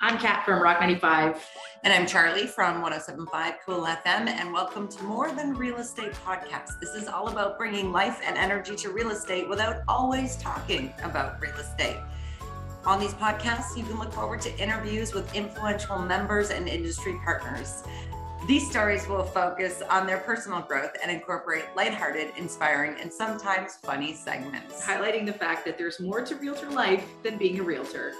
I'm Kat from Rock 95. And I'm Charlie from 1075 Kool FM. And welcome to More Than Real Estate Podcast. This is all about bringing life and energy to real estate without always talking about real estate. On these podcasts, you can look forward to interviews with influential members and industry partners. These stories will focus on their personal growth and incorporate lighthearted, inspiring, and sometimes funny segments. Highlighting the fact that there's more to realtor life than being a realtor.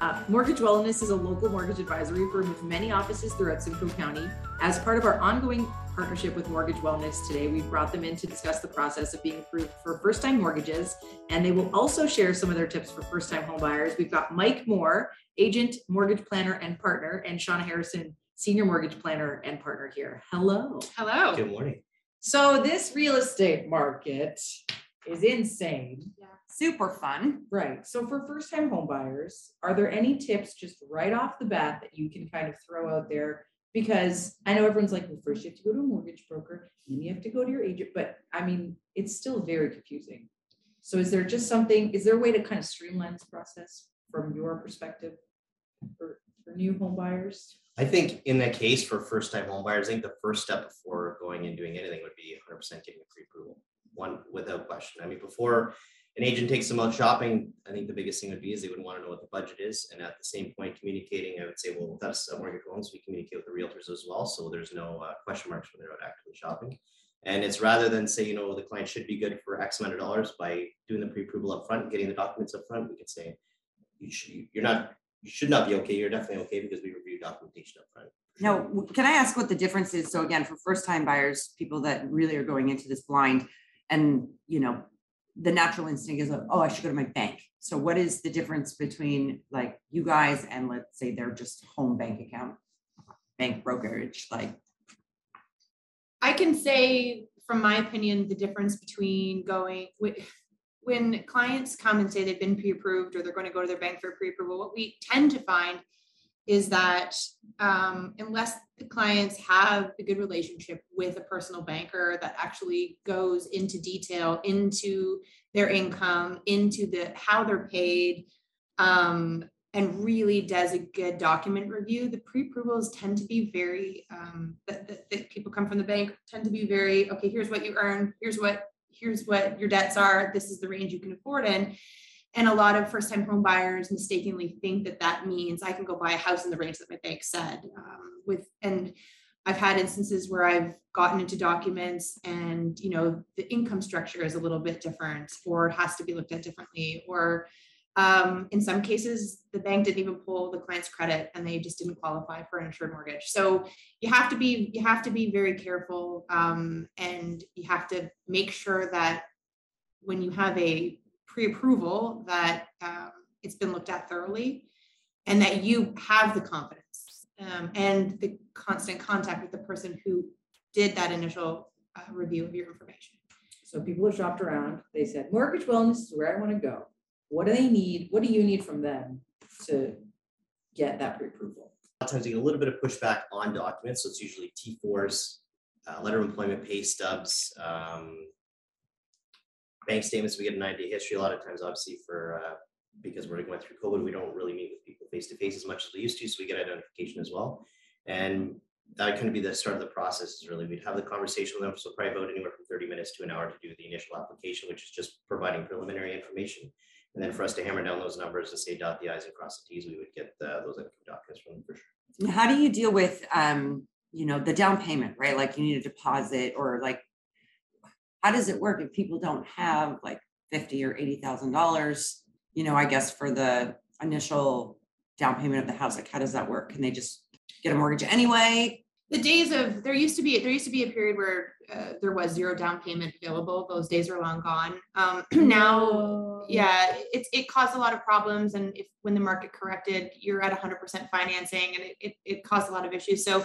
Uh, mortgage Wellness is a local mortgage advisory firm with many offices throughout Simcoe County. As part of our ongoing partnership with Mortgage Wellness today, we've brought them in to discuss the process of being approved for first time mortgages. And they will also share some of their tips for first time homebuyers. We've got Mike Moore, agent, mortgage planner, and partner, and Shauna Harrison, senior mortgage planner and partner here. Hello. Hello. Good morning. So, this real estate market is insane. Yeah. Super fun. Right. So for first time home buyers, are there any tips just right off the bat that you can kind of throw out there? Because I know everyone's like, well, first you have to go to a mortgage broker, then you have to go to your agent. But I mean, it's still very confusing. So is there just something, is there a way to kind of streamline this process from your perspective for, for new home buyers? I think in that case for first time home buyers, I think the first step before going and doing anything would be 100% getting a pre approval, one without question. I mean, before an agent takes them out shopping, I think the biggest thing would be is they would want to know what the budget is. And at the same point, communicating, I would say, well, that's a mortgage loans. We communicate with the realtors as well. So there's no uh, question marks when they're out actively shopping. And it's rather than say, you know, the client should be good for X amount of dollars by doing the pre-approval up front, getting the documents up front, we could say, you should, you're not, you should not be okay. You're definitely okay because we review documentation up front. Now, can I ask what the difference is? So again, for first time buyers, people that really are going into this blind and, you know, the natural instinct is, like, oh, I should go to my bank. So what is the difference between like you guys and let's say they're just home bank account, bank brokerage, like? I can say, from my opinion, the difference between going when clients come and say they've been pre-approved or they're going to go to their bank for pre-approval, what we tend to find is that um, unless the clients have a good relationship with a personal banker that actually goes into detail into their income, into the how they're paid, um, and really does a good document review, the pre-approvals tend to be very um, that, that, that people come from the bank tend to be very okay. Here's what you earn. Here's what here's what your debts are. This is the range you can afford in. And a lot of first time home buyers mistakenly think that that means I can go buy a house in the range that my bank said. Um, with and I've had instances where I've gotten into documents and you know the income structure is a little bit different, or it has to be looked at differently, or um, in some cases the bank didn't even pull the client's credit and they just didn't qualify for an insured mortgage. So you have to be you have to be very careful um, and you have to make sure that when you have a pre-approval that um, it's been looked at thoroughly and that you have the confidence um, and the constant contact with the person who did that initial uh, review of your information. So people have shopped around. They said, mortgage wellness is where I want to go. What do they need? What do you need from them to get that pre-approval? A lot of times you get a little bit of pushback on documents. So it's usually T4s, uh, letter of employment, pay stubs, um, bank statements, we get an idea history a lot of times, obviously for, uh, because we're going through COVID, we don't really meet with people face to face as much as we used to, so we get identification as well. And that can be the start of the process is really, we'd have the conversation with them, so probably about anywhere from thirty minutes to an hour to do the initial application, which is just providing preliminary information. And then for us to hammer down those numbers and say dot the i's and cross the t's, we would get the, those income documents from them for sure. How do you deal with, um, you know, the down payment, right? Like you need a deposit or like how does it work if people don't have like fifty or eighty thousand dollars? You know, I guess for the initial down payment of the house, like how does that work? Can they just get a mortgage anyway? The days of there used to be there used to be a period where uh, there was zero down payment available. Those days are long gone. Um, now, yeah, it's it caused a lot of problems, and if when the market corrected, you're at 100% financing, and it, it, it caused a lot of issues. So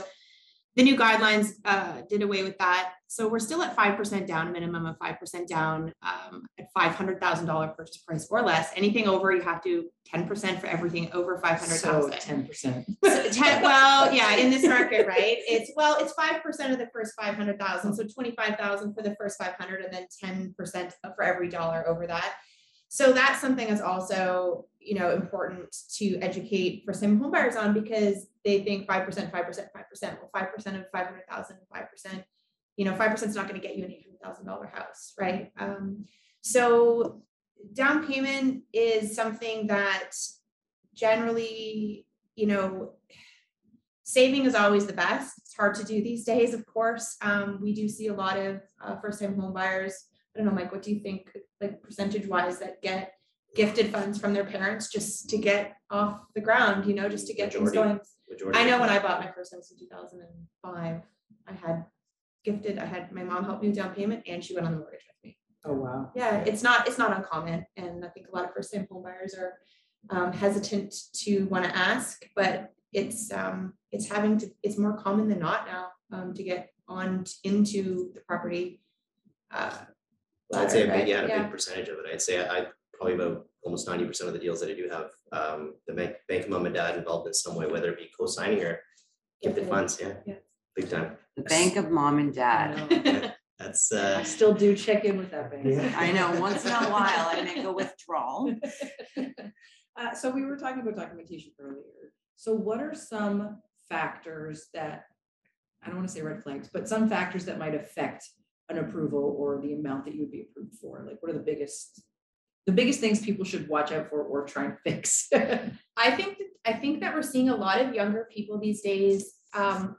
the new guidelines uh, did away with that. So we're still at 5% down, minimum of 5% down um, at $500,000 purchase price or less. Anything over, you have to 10% for everything over 500,000. So 10%. so 10, well, yeah, in this market, right? It's, well, it's 5% of the first 500,000. So 25,000 for the first 500 and then 10% for every dollar over that. So that's something that's also, you know, important to educate first time homebuyers on because they think five percent, five percent, five percent. Well, five percent of five hundred thousand, five percent, you know, five percent is not going to get you an eight hundred thousand dollar house, right? Um, so down payment is something that generally, you know, saving is always the best. It's hard to do these days, of course. Um, we do see a lot of uh, first time home buyers. I don't know, Mike, what do you think, like percentage wise, that get gifted funds from their parents just to get off the ground, you know, just to get things going? Majority I know when. I bought my first house in two thousand and five, I had gifted, I had my mom help me with down payment and she went on the mortgage with me. Oh, wow. Yeah, it's not, it's not uncommon, and I think a lot of first time home buyers are um, hesitant to want to ask, but it's um, it's having to, it's more common than not now um, to get on t- into the property. uh, I'd say, a ladder, big- yeah, right? a big percentage of it. I'd say I, probably about almost ninety percent of the deals that I do have, um, the bank, bank mom and dad involved in some way, whether it be co-signing or gifted Gifted. funds, yeah. Yeah. Big time. The bank of mom and dad. know. That's, I uh, still do check in with that bank. Yeah. I know, once in a while I make a withdrawal. Uh, so we were talking about documentation earlier. So what are some factors that, I don't want to say red flags, but some factors that might affect an approval or the amount that you would be approved for? Like, what are the biggest, the biggest things people should watch out for or try and fix? I think that, I think that we're seeing a lot of younger people these days, um,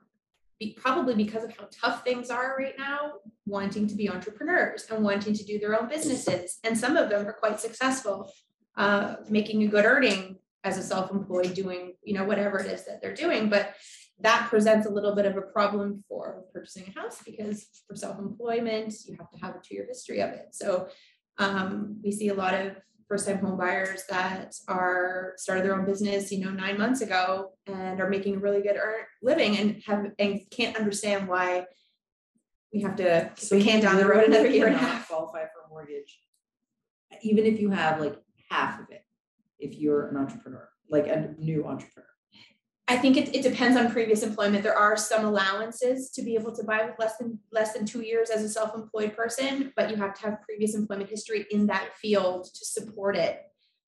be, probably because of how tough things are right now, wanting to be entrepreneurs and wanting to do their own businesses. And some of them are quite successful, uh, making a good earning as a self-employed, doing, you know, whatever it is that they're doing. But that presents a little bit of a problem for purchasing a house because for self-employment, you have to have a two-year history of it. So um, we see a lot of first-time home buyers that are started their own business, you know, nine months ago and are making a really good living and have and can't understand why we have to the can down the road another year and a half. Qualify for a mortgage. Even if you have like half of it, if you're an entrepreneur, like a new entrepreneur. I think it, it depends on previous employment. There are some allowances to be able to buy with less than less than two years as a self-employed person, but you have to have previous employment history in that field to support it.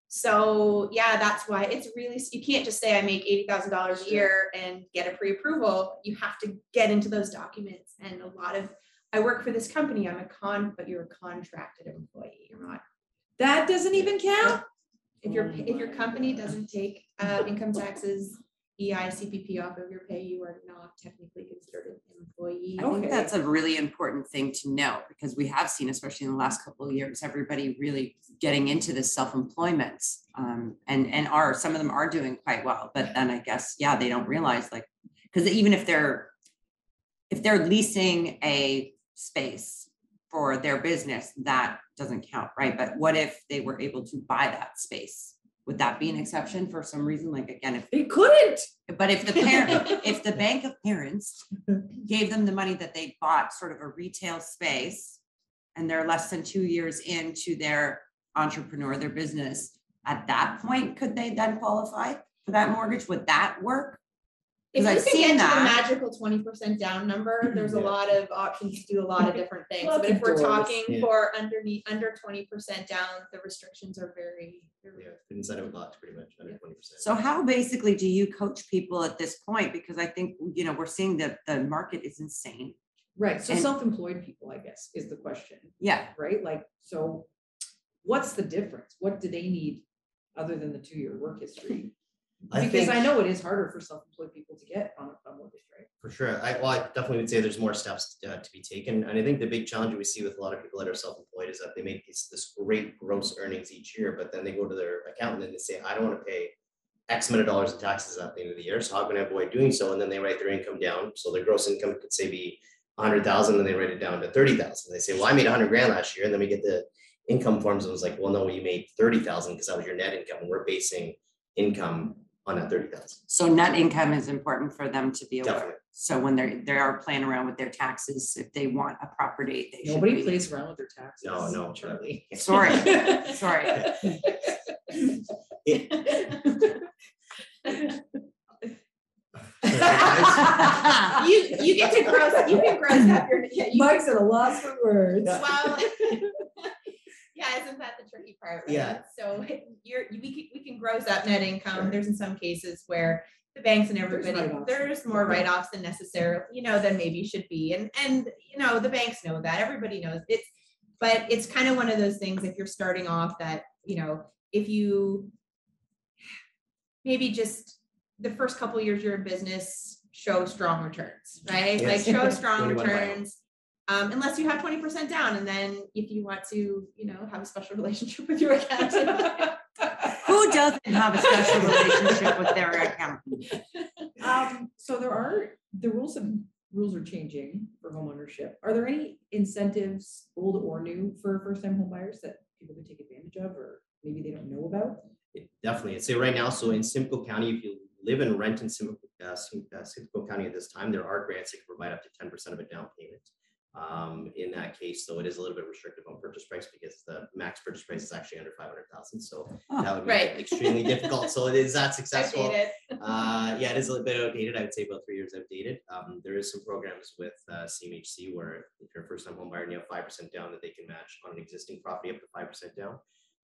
So yeah, that's why it's really you can't just say I make eighty thousand dollars a year and get a pre-approval. You have to get into those documents, and a lot of I work for this company. I'm a con, but you're a contracted employee. You're not That doesn't even count? if your Oh if your company doesn't take uh income taxes, EI, CPP off of your pay, you are not technically considered an employee. I think that's a really important thing to know because we have seen, especially in the last couple of years, everybody really getting into this self-employment. Um, and, and are, some of them are doing quite well, but then I guess, yeah, they don't realize like, because even if they're, if they're leasing a space for their business, that doesn't count, right? But what if they were able to buy that space? Would that be an exception for some reason? Like, again, if they couldn't. but if the parent, if the bank of parents gave them the money that they bought sort of a retail space and they're less than two years into their entrepreneur, their business, at that point, could they then qualify for that mortgage? Would that work? If 'Cause you I've can get seen to the that. magical twenty percent down number, there's a lot of options to do a lot of different things. Lots But if we're doors. talking Yeah. for underneath, under twenty percent down, the restrictions are very, very. yeah, incentive box pretty much under twenty percent. So how basically do you coach people at this point? Because I think, you know, we're seeing that the market is insane. Right, so And- self-employed people, I guess, is the question, Yeah, right? Like, so what's the difference? What do they need other than the two-year work history? I Because think, I know it is harder for self-employed people to get on a mortgage, right? for sure, I, well, I definitely would say there's more steps uh, to be taken, and I think the big challenge we see with a lot of people that are self-employed is that they make these, this great gross earnings each year, but then they go to their accountant and they say, I don't wanna pay X amount of dollars in taxes at the end of the year, so how can I avoid doing so? And then they write their income down, so their gross income could say be hundred thousand, and they write it down to thirty thousand. They say, well, I made hundred grand last year, and then we get the income forms, and it was like, well, no, you made thirty thousand, because that was your net income, and we're basing income on that thirty thousand. so net income is important for them to be aware. Definitely. So when they're, they are playing around with their taxes, if they want a property, they should Nobody be- plays around with their taxes. No, no, Charlie. Sorry, sorry. You, you get to gross, you can gross up your, yeah, you Mike's at a loss for words. Well, yeah, isn't that the tricky part? right? Yeah. So you're, we can, we can gross up net income. Sure. There's in some cases where the banks and There's everybody, write-offs. there's more write-offs than necessary, you know, than maybe should be. And, and, you know, the banks know that, everybody knows it's, but it's kind of one of those things, if you're starting off that, you know, if you maybe just the first couple years you're in business, show strong returns, right? Like show strong When you wanna buy 'em. returns. Um, unless you have twenty percent down, and then if you want to, you know, have a special relationship with your accountant. Who doesn't have a special relationship with their accountant? Um, so there are, the rules of, rules are changing for homeownership. Are there any incentives, old or new, for first-time home buyers that people can take advantage of, or maybe they don't know about? It- Definitely, I'd say right now, so in Simcoe County, if you live and rent in Simcoe, uh, uh, Simcoe County at this time, there are grants that can provide up to ten percent of a down payment. Um, in that case, though, it is a little bit restrictive on purchase price because the max purchase price is actually under five hundred thousand, so Oh, that would be right. extremely difficult, so it is that successful. Uh, yeah, it is a little bit outdated. I would say about three years outdated. Um, there is some programs with uh, CMHC where if you're a first time home buyer and you have five percent down, that they can match on an existing property up to five percent down.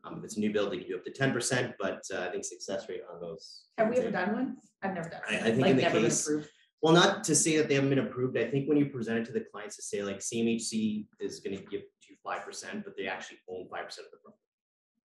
Um, if it's a new build, they can do up to ten percent, but uh, I think success rate on those. Have we ever done one? I've never done. I, one. I think Like in the never case? Well, not to say that they haven't been approved. I think when you present it to the clients to say like CMHC is gonna give you five percent, but they actually own five percent of the property.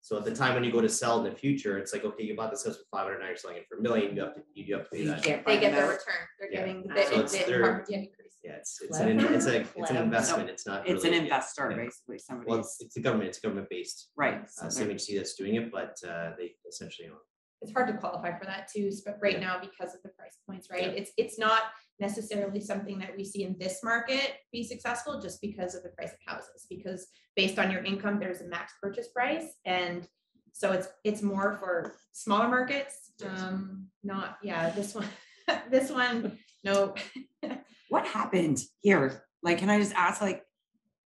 So at the time when you go to sell in the future, it's like, okay, you bought this house for five hundred, now you're selling it for a million, you have to, you do have to pay that. can't They get their return. They're Yeah. getting So the, it's the their- property increase. Yeah, it's, it's an, in- it's a, it's an Clever. investment. It's not. It's an really- investor, yeah. basically, Well, somebody, it's, it's the government, it's government based, right. uh, so they're- CMHC that's doing it, but, uh, they essentially own. It's hard to qualify for that too, but right now because of the price points, right? Yeah. It's, it's not necessarily something that we see in this market be successful just because of the price of houses. Because based on your income, there's a max purchase price and so it's, it's more for smaller markets. Um, not, yeah, this one, this one, no. what happened here? Like, can I just ask, like,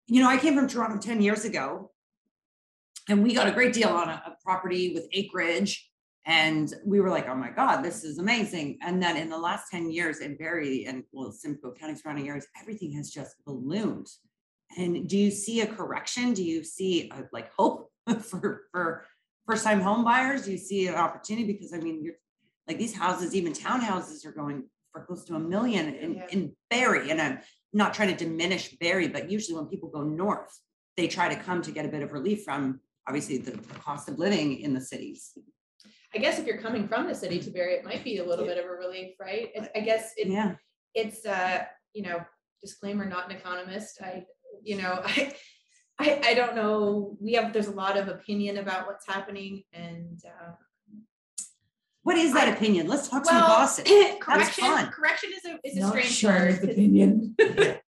you know, I came from Toronto ten years ago. And we got a great deal on a, a property with acreage. And we were like, oh my God, this is amazing. And then in the last ten years in Barrie and well, Simcoe County surrounding areas, everything has just ballooned. And do you see a correction? Do you see a, like hope for, for first time home buyers? Do you see an opportunity? Because I mean, you're like these houses, even townhouses are going for close to a million in, Yeah. in Barrie. And I'm not trying to diminish Barrie, but usually when people go north, they try to come to get a bit of relief from obviously the cost of living in the cities. I guess if you're coming from the city to Barrie, it might be a little bit of a relief, right? It's- I guess it, Yeah, it's uh you know disclaimer not an economist i you know i i, I don't know we have there's a lot of opinion about what's happening and uh what is that I- opinion? Let's talk some well gossip. correction fun. correction is a is a Not strange Sean's word 'cause opinion. it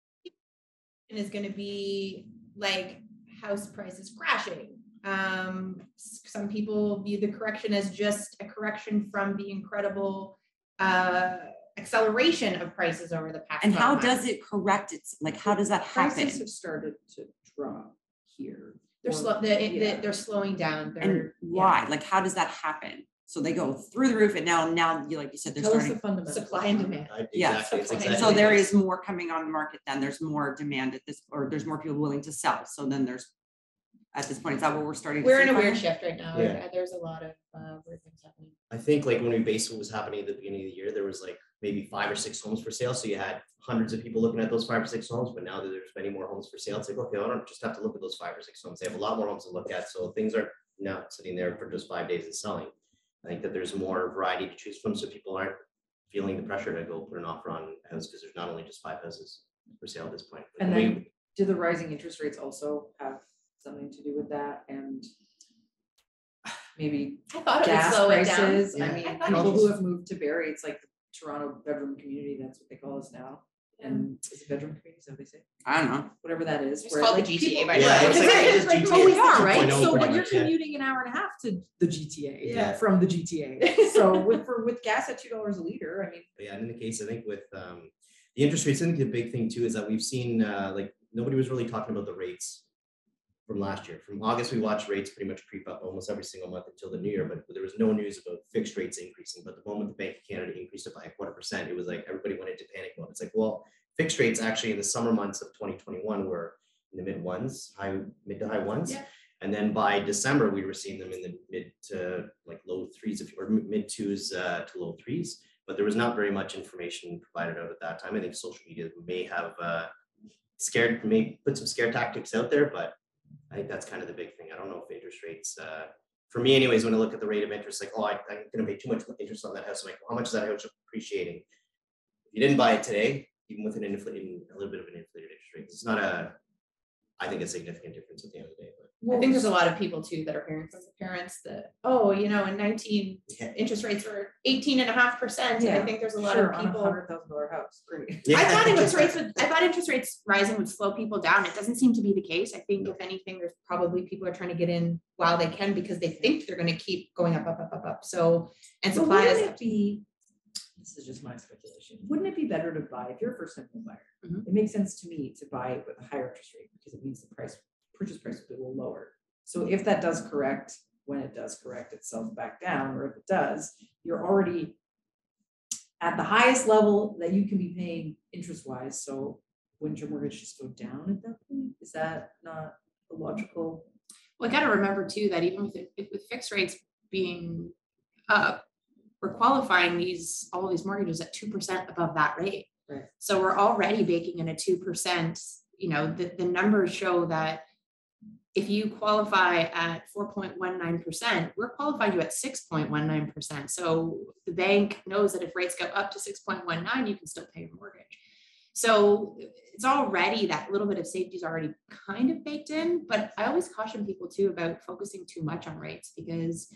is going to be like house prices crashing um some people view the correction as just a correction from the incredible uh acceleration of prices over the past And how months. does it correct it? Like, how does that happen? Prices have started to drop here. They're or- slow, the, yeah. the- they're slowing down. And They're, why? Like, how does that happen? So they go through the roof and now, now you, like you said, they're Tell us the Supply and demand. I- Yeah, Exactly, it's exactly. So what there it is more coming on the market then. There's more demand at this, or there's more people willing to sell. So then there's, at this point, is that what we're starting? to We're see in a weird finally? shift right now. Yeah. There's a lot of uh, weird things happening. I think like when we based what was happening at the beginning of the year, there was like maybe five or six homes for sale. So you had hundreds of people looking at those five or six homes, but now that there's many more homes for sale, it's like, okay, I don't just have to look at those five or six homes. They have a lot more homes to look at. So things aren't now sitting there for just five days and selling. I think that there's more variety to choose from, so people aren't feeling the pressure to go put an offer on a house because there's not only just five houses for sale at this point. And We- then, do the rising interest rates also have something to do with that and maybe I thought it would gas slow it down. prices? Yeah. I mean, I people who have moved to Barrie, it's like the Toronto bedroom community, that's what they call us now. And is it bedroom community, is that what they say? I don't know. Whatever that is. It's where, called the GTA people- by Yeah, now. it's like- it's Like, GTA oh, we are, right? 2.0 So pretty when you're much, yeah. commuting an hour and a half to the GTA, Yeah. from the GTA. So with, for, with gas at two dollars a liter, I mean, But yeah, and in the case, I think with um, the interest rates, I think the big thing too is that we've seen, uh, like, nobody was really talking about the rates from last year. From August, we watched rates pretty much creep up almost every single month until the new year, but there was no news about fixed rates increasing. But the moment the Bank of Canada increased it by a quarter percent, it was like everybody went into panic mode. It's like, well, fixed rates actually in the summer months of twenty twenty-one were in the mid ones, high, mid to high ones. Yeah. And then by December, we were seeing them in the mid to like low threes, if or mid twos uh, to low threes. But there was not very much information provided out at that time. I think social media may have uh, scared, may put some scare tactics out there, but I think that's kind of the big thing. I don't know if interest rates, uh, for me anyways, when I look at the rate of interest, like, oh, I, I'm gonna pay too much interest on that house. I'm like, how much is that house appreciating? If you didn't buy it today, even with an inflated, a little bit of an inflated interest rate, it's not a, I think a significant difference at the end of the day, but. I think there's a lot of people too that are hearing from the parents that, oh, you know, in nineteen, Yeah. interest rates were 18 and a half percent. And I think there's a lot Sure, of on a people. hundred thousand dollar house, great. I thought interest rates would, I thought interest rates rising would slow people down. It doesn't seem to be the case. I think if anything, there's probably people are trying to get in while they can because they think they're gonna keep going up, up, up, up, up. So, and supply wouldn't is, be, this is just my speculation, wouldn't it be better to buy, if you're a first time home buyer? Mhm. It makes sense to me to buy it with a higher interest rate, because it means the price, purchase price will be a little lower. So if that does correct, when it does correct itself back down, or if it does, you're already at the highest level that you can be paying interest wise, so wouldn't your mortgage just go down at that point? Is that not a logical? well, I gotta remember too, that even with, it- with fixed rates being up, we're qualifying these, all these mortgages at two percent above that rate. Right. So we're already baking in a two percent, you know, the, the numbers show that if you qualify at four point one nine percent, we're qualifying you at six point one nine percent. So the bank knows that if rates go up to six point one nine, you can still pay your mortgage. So it's already, that little bit of safety is already kind of baked in, but I always caution people too about focusing too much on rates because,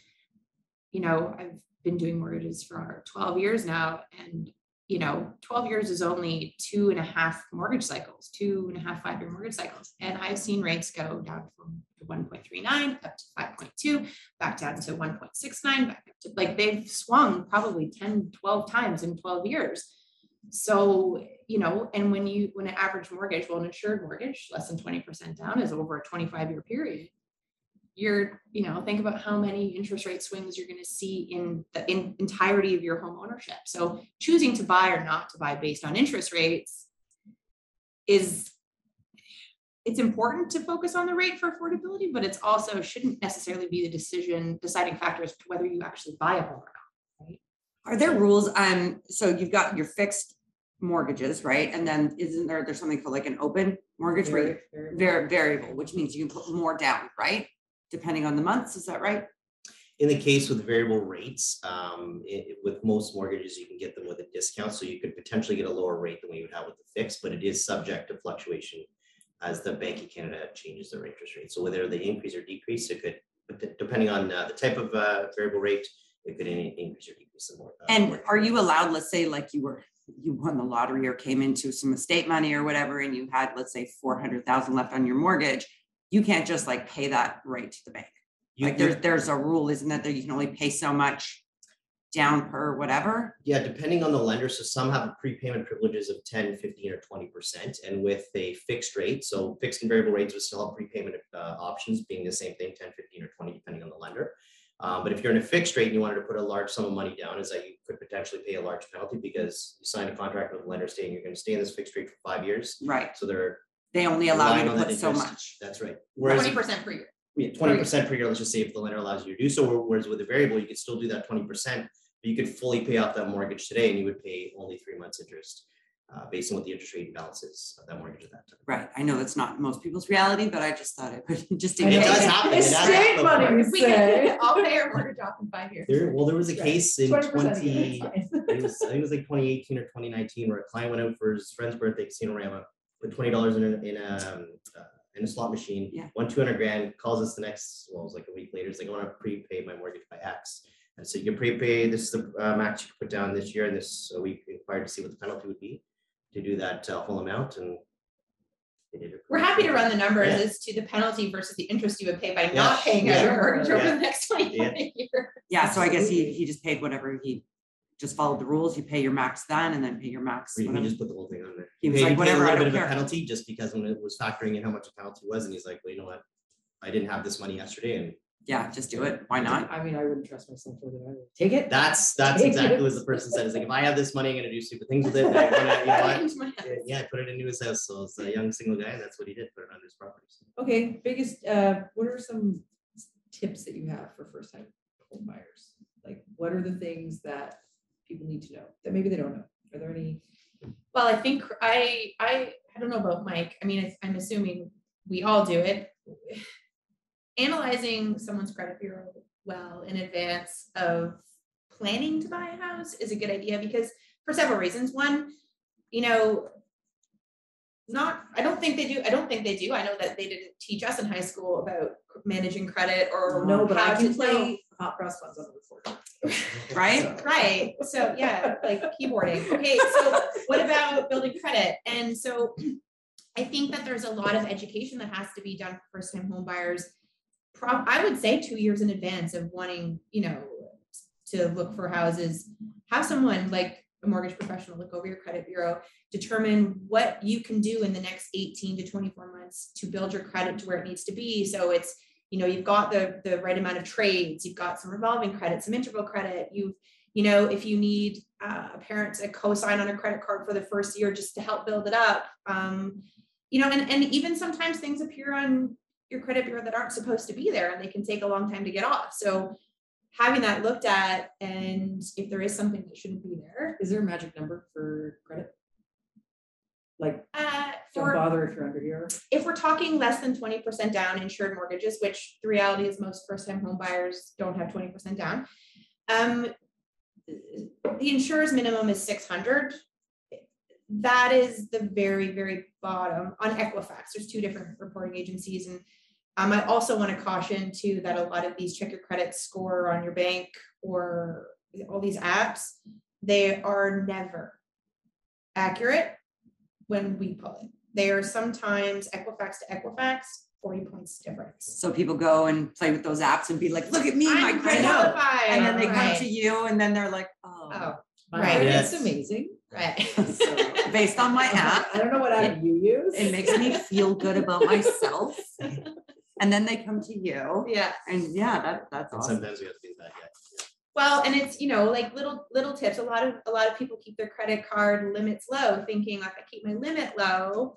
you know, I've been doing mortgages for twelve years now and, you know, twelve years is only two and a half mortgage cycles, two and a half, five-year mortgage cycles. And I've seen rates go down from one point three nine up to five point two, back down to one point six nine, back up to, like, they've swung probably 10, 12 times in twelve years. So, you know, and when you, when an average mortgage, well, an insured mortgage, less than twenty percent down is over a twenty-five year period. You're, you know, think about how many interest rate swings you're gonna see in the in entirety of your home ownership. So choosing to buy or not to buy based on interest rates is it's important to focus on the rate for affordability, but it's also shouldn't necessarily be the decision deciding factor as to whether you actually buy a home or not. Right? Are there rules on, so you've got your fixed mortgages, right? And then isn't there, there's something called like an open mortgage rate, Very- very- very variable, which means you can put more down, right? Depending on the months, is that right? In the case with variable rates, um, i- i- with most mortgages, you can get them with a discount, so you could potentially get a lower rate than what you would have with the fixed, but it is subject to fluctuation as the Bank of Canada changes their interest rate. So whether they increase or decrease, it could, depending on uh, the type of uh, variable rate, it could increase or decrease the more. uh, And mortgage are you allowed, let's say like you were, you won the lottery or came into some estate money or whatever, and you had, let's say, four hundred thousand left on your mortgage, you can't just like pay that right to the bank. You- Like there's, there's a rule, isn't that, that you can only pay so much down per whatever? Yeah, depending on the lender, so some have prepayment privileges of 10, 15, or twenty percent, and with a fixed rate, so fixed and variable rates would still have prepayment uh, options being the same thing, 10, 15, or twenty, depending on the lender. Um, but if you're in a fixed rate and you wanted to put a large sum of money down, is that you could potentially pay a large penalty because you signed a contract with a lender stating you're gonna stay in this fixed rate for five years. Right, So they're, they only allow you Relying to on that put so interest. much. that's right. Whereas twenty percent per year. yeah, twenty percent per year, let's just say if the lender allows you to do so, whereas with a variable, you could still do that twenty percent. But you could fully pay off that mortgage today and you would pay only three months interest. Uh, based on what the interest rate balance is of that mortgage at that time. Right, I know that's not most people's reality, but I just thought it would, just in I It know. case. does happen. It does Estate happen. money, we say. can, I'll pay our mortgage off in five years. There, well, there was a Right. case in 20% twenty, again, it's fine. it was, I think it was like twenty eighteen or twenty nineteen, where a client went out for his friend's birthday, Casino Rama, put twenty dollars in a, in a, um, uh, in a slot machine. Yeah. Won two hundred grand, calls us the next, well, it was like a week later, it's like, I wanna prepay my mortgage by X. And so you can prepay, this is the uh, max you can put down this year, and this, so we inquired to see what the penalty would be to do that uh, whole amount, and they did it. We're happy to run the numbers Yeah. as to the penalty versus the interest you would pay by Yeah. not paying out your Yeah. mortgage over the next twenty Yeah. years. Yeah, so I guess he, he just paid whatever he, just followed the rules, you pay your max then and then pay your max. We, we whatever. just put the whole thing on there. He was paid- like, paid a "Whatever, I little don't bit of a care." Penalty just because when it was factoring in how much a penalty was, and he's like, well, you know what? I didn't have this money yesterday and Yeah, just do it. Why not? I mean, I wouldn't trust myself with it either. Take it. That's, that's Take exactly it. what the person said, is like, if I have this money, I'm gonna do stupid things with it, but I'm gonna, you know what? Yeah, Yeah, put it into his house, so it's a young single guy, that's what he did, put it on his property. so. Okay, biggest, uh, what are some tips that you have for first time home buyers? Like, what are the things that people need to know that maybe they don't know? Are there any? Mm-hmm. Well, I think I, I, I don't know about Mike. I mean, I'm assuming we all do it. Analyzing someone's credit bureau well in advance of planning to buy a house is a good idea because for several reasons. One, you know, not, I don't think they do, I don't think they do. I know that they didn't teach us in high school about managing credit or No, but I how can to play. Hot cross buns on the recorder. Right? Right, so yeah, like keyboarding. Okay, so what about building credit? And so I think that there's a lot of education that has to be done for first time home buyers. Prob, I would say two years in advance of wanting, you know, to look for houses. Have someone like a mortgage professional look over your credit bureau, determine what you can do in the next 18 to 24 months to build your credit to where it needs to be. So it's you know you've got the the right amount of trades you've got some revolving credit some interval credit you've you know if you need uh, a parent to co-sign on a credit card for the first year just to help build it up um, you know and, and even sometimes things appear on your credit bureau that aren't supposed to be there and they can take a long time to get off so having that looked at and if there is something that shouldn't be there Is there a magic number for credit? Like, uh, don't for bother if you're under here. if we're talking less than twenty percent down insured mortgages, which the reality is most first-time home buyers don't have twenty percent down. Um, the insurer's minimum is six hundred. That is the very, very bottom on Equifax. There's two different reporting agencies and um, I also want to caution too that a lot of these check your credit score on your bank or all these apps, they are never accurate when we pull it. They are sometimes Equifax to Equifax, 40 points difference. So people go and play with those apps and be like, look at me, my I'm credit. And then they come to you and then they're like, Oh, oh, Right. credit's Yes. amazing. right. So- based on my app, I don't know what app you use. it makes me feel good about myself. And then they come to you Yeah. and yeah, that, that's And awesome. sometimes we have to do that, yeah. Well, and it's, you know, like little, little tips. A lot of, a lot of people keep their credit card limits low, thinking if I keep my limit low,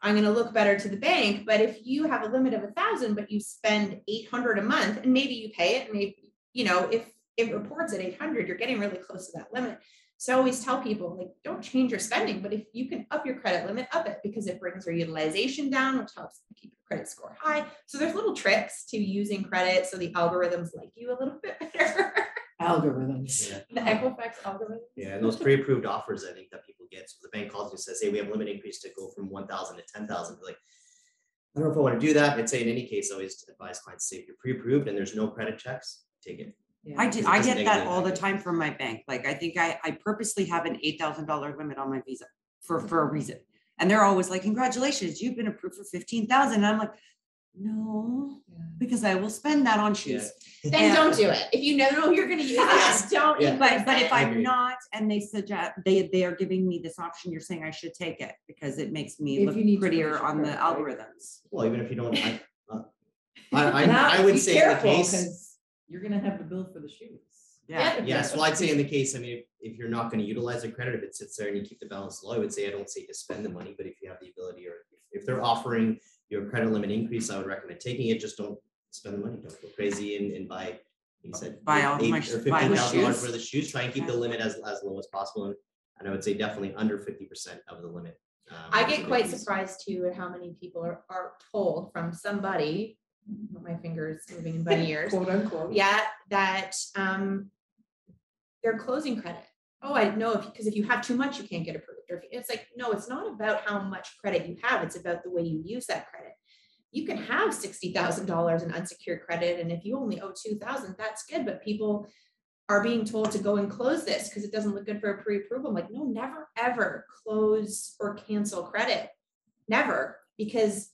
I'm gonna look better to the bank. But if you have a limit of a thousand, but you spend eight hundred a month and maybe you pay it, maybe, you know, if it reports at eight hundred, you're getting really close to that limit. So I always tell people, like, don't change your spending, but if you can up your credit limit, up it because it brings your utilization down, which helps keep your credit score high. So there's little tricks to using credit so the algorithms like you a little bit better. Algorithms. Yeah. The Equifax algorithm. Yeah, and those pre-approved offers, I think that people get, so the bank calls you and says, hey, we have a limit increase to go from one thousand to ten thousand, like. I don't know if I want to do that, I'd say in any case, I always advise clients, say if you're pre-approved and there's no credit checks, take it. Yeah. I do, I doesn't get that all the time from my bank. Like, I think I, I purposely have an eight thousand dollar limit on my visa for, for a reason. And they're always like, congratulations, you've been approved for fifteen thousand. And I'm like, no, Yeah. because I will spend that on shoes. Then Yeah. don't do it. If you know you're gonna use, it, don't. Yeah. But, but if. I I'm agree. not, and they suggest, they, they are giving me this option, you're saying I should take it because it makes me If look you need to prettier raise your on the credit, right? algorithms. Well, even if you don't, I, uh, I, Now, I, I would be say in the careful, case, 'cause You're gonna have the bill for the shoes. Yeah. yes, well, I'd say in the case, I mean, if- if you're not gonna utilize the credit, if it sits there and you keep the balance low, I would say, I don't say to spend the money, but if you have the ability or if- if they're offering your credit limit increase, I would recommend taking it, just don't spend the money, don't go crazy and, and buy, like you said. Buy all eight my Or sh- buy fifteen the dollars shoes. worth of shoes, try and keep the limit as, as low as possible, and, and I would say definitely under fifty percent of the limit. um, I get quite piece. surprised too at how many people are, are told from somebody, my fingers moving in bunny ears. Quote unquote. Yeah, that um they're closing credit. Oh, I know if because if you have too much, you can't get approved. It's like, no, it's not about how much credit you have, it's about the way you use that credit. You can have sixty thousand dollars in unsecured credit, and if you only owe two thousand, that's good. But people are being told to go and close this because it doesn't look good for a pre-approval. I'm like, no, never ever close or cancel credit. Never, because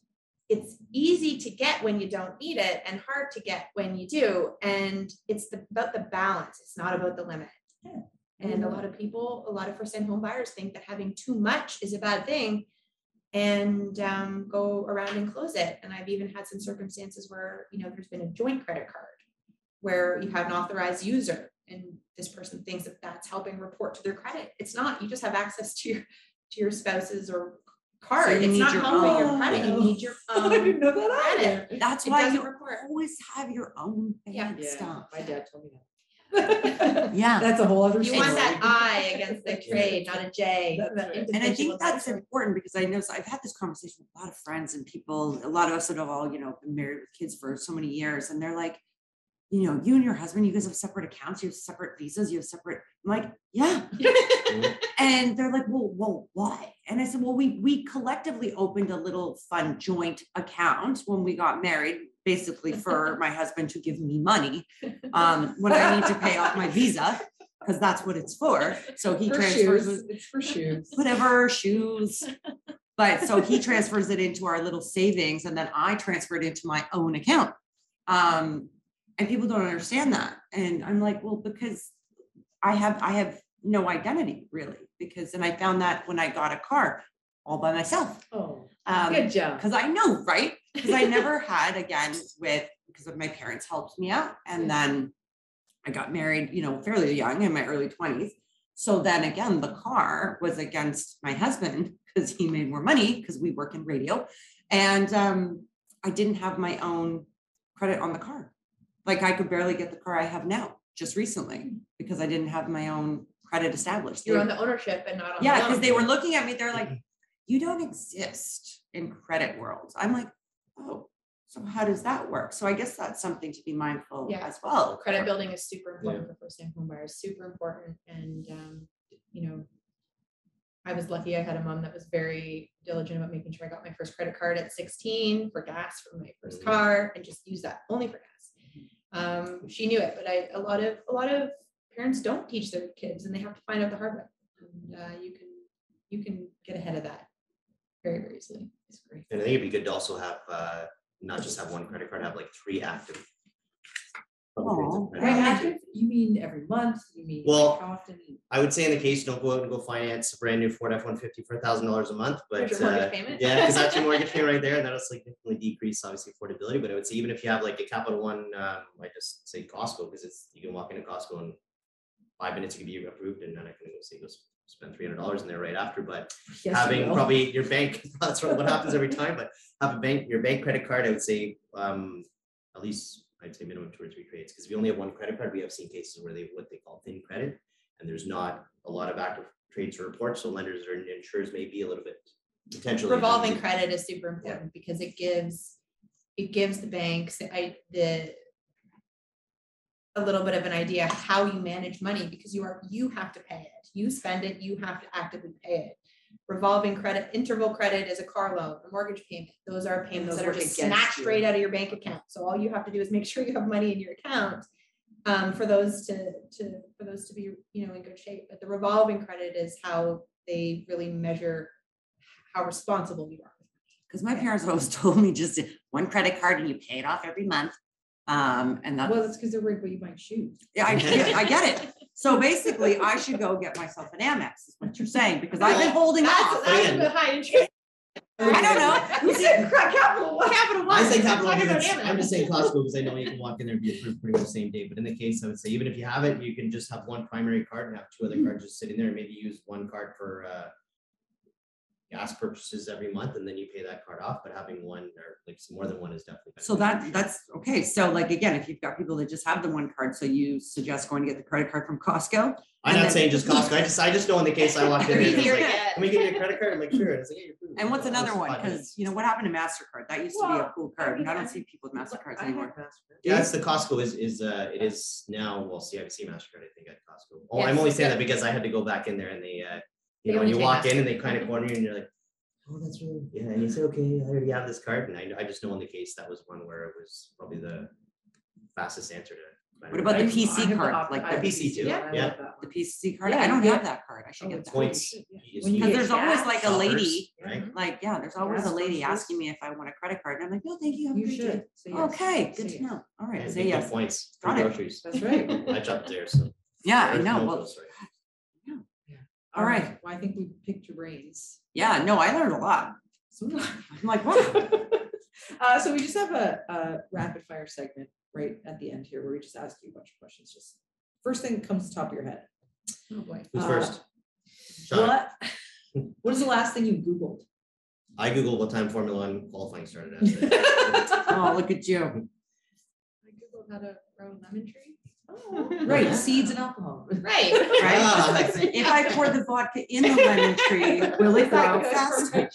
it's easy to get when you don't need it and hard to get when you do. And it's the, about the balance. It's not about the limit. Yeah. And a lot of people, a lot of first time home buyers think that having too much is a bad thing. and um, go around and close it. And I've even had some circumstances where, you know, there's been a joint credit card where you have an authorized user and this person thinks that that's helping report to their credit. It's not, you just have access to your, to your spouse's or card. you It's need not your helping your own. credit. You need your I didn't own know that credit. either. That's It why you report. always have your own Yeah. bad Yeah, stuff. my dad told me that. Yeah. That's a whole other. You want that I against the trade, not a J. That's that right. And I think that's important because I know, so I've had this conversation with a lot of friends and people, a lot of us that have all, you know, been married with kids for so many years and they're like, you know, you and your husband, you guys have separate accounts, you have separate visas, you have separate, I'm like, yeah. And they're like, well, well, why? And I said, well, we, we collectively opened a little fun joint account when we got married, basically for my husband to give me money. Um, when I need to pay off my visa, because that's what it's for. So he For transfers shoes, it's for shoes. whatever shoes. But so he transfers it into our little savings and then I transfer it into my own account. Um, and people don't understand that. And I'm like, well, because I have, I have no identity really, because, and I found that when I got a car all by myself. Oh, Um, good job. because I know, right? Because I never had again with because of my parents helped me out, and then I got married, you know, fairly young in my early twenties. So then again, the car was against my husband because he made more money because we work in radio, and um, I didn't have my own credit on the car. Like I could barely get the car I have now just recently because I didn't have my own credit established. You're on the ownership and not on yeah, because they were looking at me, they're like, you don't exist in credit world. I'm like, oh, so how does that work? So I guess that's something to be mindful Yeah. as well. Credit building is super important for first time home buyers, super important. And, um, you know, I was lucky I had a mom that was very diligent about making sure I got my first credit card at sixteen for gas for my first car and just use that only for gas. Um, she knew it, but I, a lot of, a lot of parents don't teach their kids and they have to find out the hard way. And, uh, you can, you can get ahead of that very, very easily. It's great. And I think it'd be good to also have, uh, not just have one credit card, have like three active. public rates of Aw. credit. Right, active, you mean every month, you mean Well, how often? I would say in the case, don't go out and go finance a brand new Ford F one fifty for a thousand dollars a month, but Where's your mortgage uh, payment? yeah, because that's your mortgage payment right there, and that'll significantly decrease obviously affordability, but I would say even if you have like a Capital One, um, I just say Costco, because it's, you can walk into Costco and five minutes you can be approved, and then I can go see go s- spend three hundred dollars in there right after, but Yes, having will. probably your bank, that's what what happens every time, but have a bank, your bank credit card, I would say, um, at least, I'd say minimum two or three trades because if you only have one credit card, we have seen cases where they, what they call thin credit, and there's not a lot of active trades to report, so lenders or insurers may be a little bit potentially. revolving credit is super important because it gives, it gives the banks, I, the. A little bit of an idea how you manage money because you are, you have to pay it. You spend it, you have to actively pay it. Revolving credit, interval credit is a car loan, a mortgage payment. Those are payments those that are just snatched you. straight out of your bank account. So all you have to do is make sure you have money in your account. Um, for those to, to, for those to be, you know, in good shape. But the revolving credit is how they really measure how responsible you are. Because my parents always told me just one credit card and you pay it off every month. Um, and Well, that's, that's because they're worried about you might shoes. yeah, I, get- I get it. So basically, I should go get myself an Amex, is what you're saying, because I've been holding That's, off. that's again- the high interest. I don't know. Who said cra- capital, one? capital one? I say We're capital, talking because about it's- I'm just saying Costco, because I know you can walk in there and be approved pretty much the same day, but in the case, I would say, even if you have it, you can just have one primary card and have two other cards just sitting there, and maybe use one card for, uh. Gas purchases every month, and then you pay that card off, but having one or like more than one is definitely. So that, that's, okay, so like, again, if you've got people that just have the one card, so you suggest going to get the credit card from Costco? I'm not saying just Costco, I just, I just know in the case I walked in They're and it was easier to like, get. can we give you a credit card? I'm like, sure, and it's like, yeah, you're. And what's another one? Because, you know, what happened to MasterCard? That used to be a Well, cool I card, and mean, I I- don't see people with MasterCards I anymore. have Mastercard. Yeah, it's the Costco is, is, uh, it is now, well, CIBC MasterCard, I think at Costco. Oh, I'm only saying yeah. that because I had to go back in there and they, uh, you They know, only you walk in and they kind of corner you and you're like, oh, that's really, yeah, and you say, okay, I already have this card. And I, I just know in the case, that was one where it was probably the fastest answer to. What about the I- I PC card, like the PC too, I yeah. The. PC card? Yeah, I don't yeah. have that card. I should Oh, get that. Points. Yeah. you just When you Because use there's always gas, like a lady, Right? like, yeah, there's always Gas a lady prices. asking me if I want a credit card. And I'm like, no, thank you. have a You should. say yes. Okay, good Say to know. All right, And say you yes. Points, free Got it. groceries. That's right. I jumped there, so. Yeah, I know. Well, grocery. All right. Well, I think we picked your brains. yeah, no, I learned a lot. So I. I'm like, what? Uh, so we just have a, a rapid fire segment right at the end here where we just ask you a bunch of questions. Just first thing that comes to the top of your head. Oh, boy. Who's Uh, first? Sean. What? What is the last thing you Googled? I Googled what time Formula One qualifying started at. Oh, look at you. I Googled how to grow a lemon tree. Right, seeds and alcohol. Right. Right? Ah. If I pour the vodka in the lemon tree, will it that grow faster?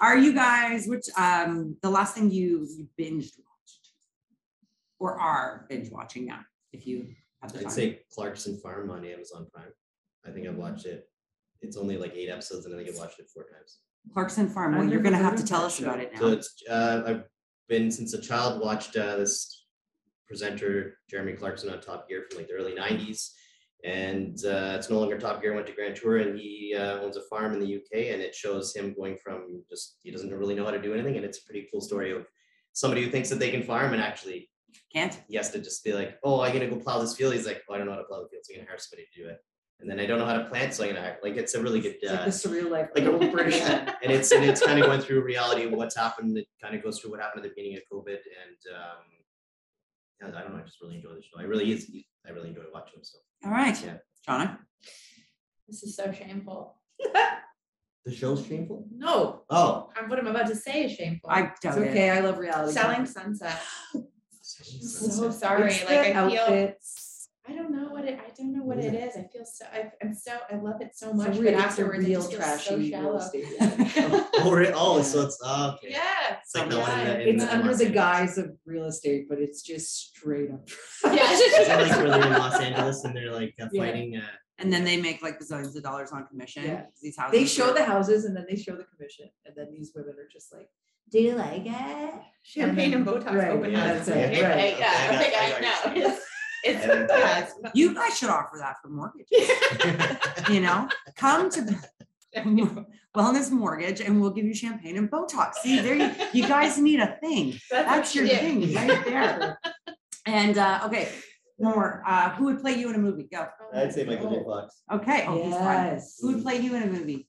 Are you guys, which, um, the last thing you you binged watched? Or are binge watching now, if you have the I'd time? say Clarkson Farm on Amazon Prime. I think I've watched it. It's only like eight episodes and I think I've watched it four times. Clarkson Farm, well, you're gonna have to tell us about show. it So now. it's, uh, I've been since a child watched, uh, this presenter, Jeremy Clarkson on Top Gear from like the early nineties. And, uh, it's no longer Top Gear, went to Grand Tour and he, uh, owns a farm in the UK and it shows him going from just, he doesn't really know how to do anything. And it's a pretty cool story of somebody who thinks that they can farm and actually Can't? he has to just be like, oh, I'm gonna go plow this field. He's like, oh, I don't know how to plow the field, so I'm gonna hire somebody to do it. And then I don't know how to plant, so I'm gonna like, it's a really good, It's like uh, the surreal life like a British and it's, and it's kind of going through reality of what's happened. It kind of goes through what happened at the beginning of COVID and, um, yeah, I don't know, I just really enjoy the show. I really is, I really enjoy watching him, so. All right, Yeah. Shauna? This is so shameful. The show's shameful? No, Oh. I'm- what I'm about to say is shameful. I It's doubt it. okay, I love reality. Selling sunset. So sorry. It's Like the I feel, outfits. I don't know what it, I don't know what it is. I feel so, I, I'm so, I love it so much, real- but it's a afterwards it real just feels trashy so real shallow. estate reality show. Oh, re- oh, so it's, oh, okay. Yeah. It's like the one in the. in It's the under Los the guise of real estate, but it's just straight up. Yeah. Is it like where they're in Los Angeles and they're like uh, Yeah. fighting, uh, And then they make like bazillions of dollars on commission. Yeah. 'cause These houses. They show are- the houses and then they show the commission, and then these women are just like, do you like it? Champagne and Botox Right, open yeah, house. that's it, Yeah, right. Yeah, I Okay, I think got- I I got know. It's, it's, I yeah, it's- You guys should offer that for mortgages, you know? Come to the Wellness Mortgage and we'll give you champagne and Botox. See, there you, you guys need a thing. That's your yeah. thing right there. And, uh, okay, one more. Uh, who would play you in a movie? Go. I'd say Michael J. Fox. Okay. Oh, he's. Yes. Who would play you in a movie?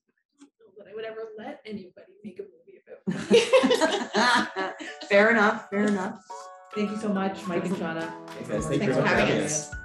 That I would ever let anybody make a movie about. me. Fair enough, fair enough. Thank you so much, Mike and Shauna. Thanks, guys. for Thank you for having us.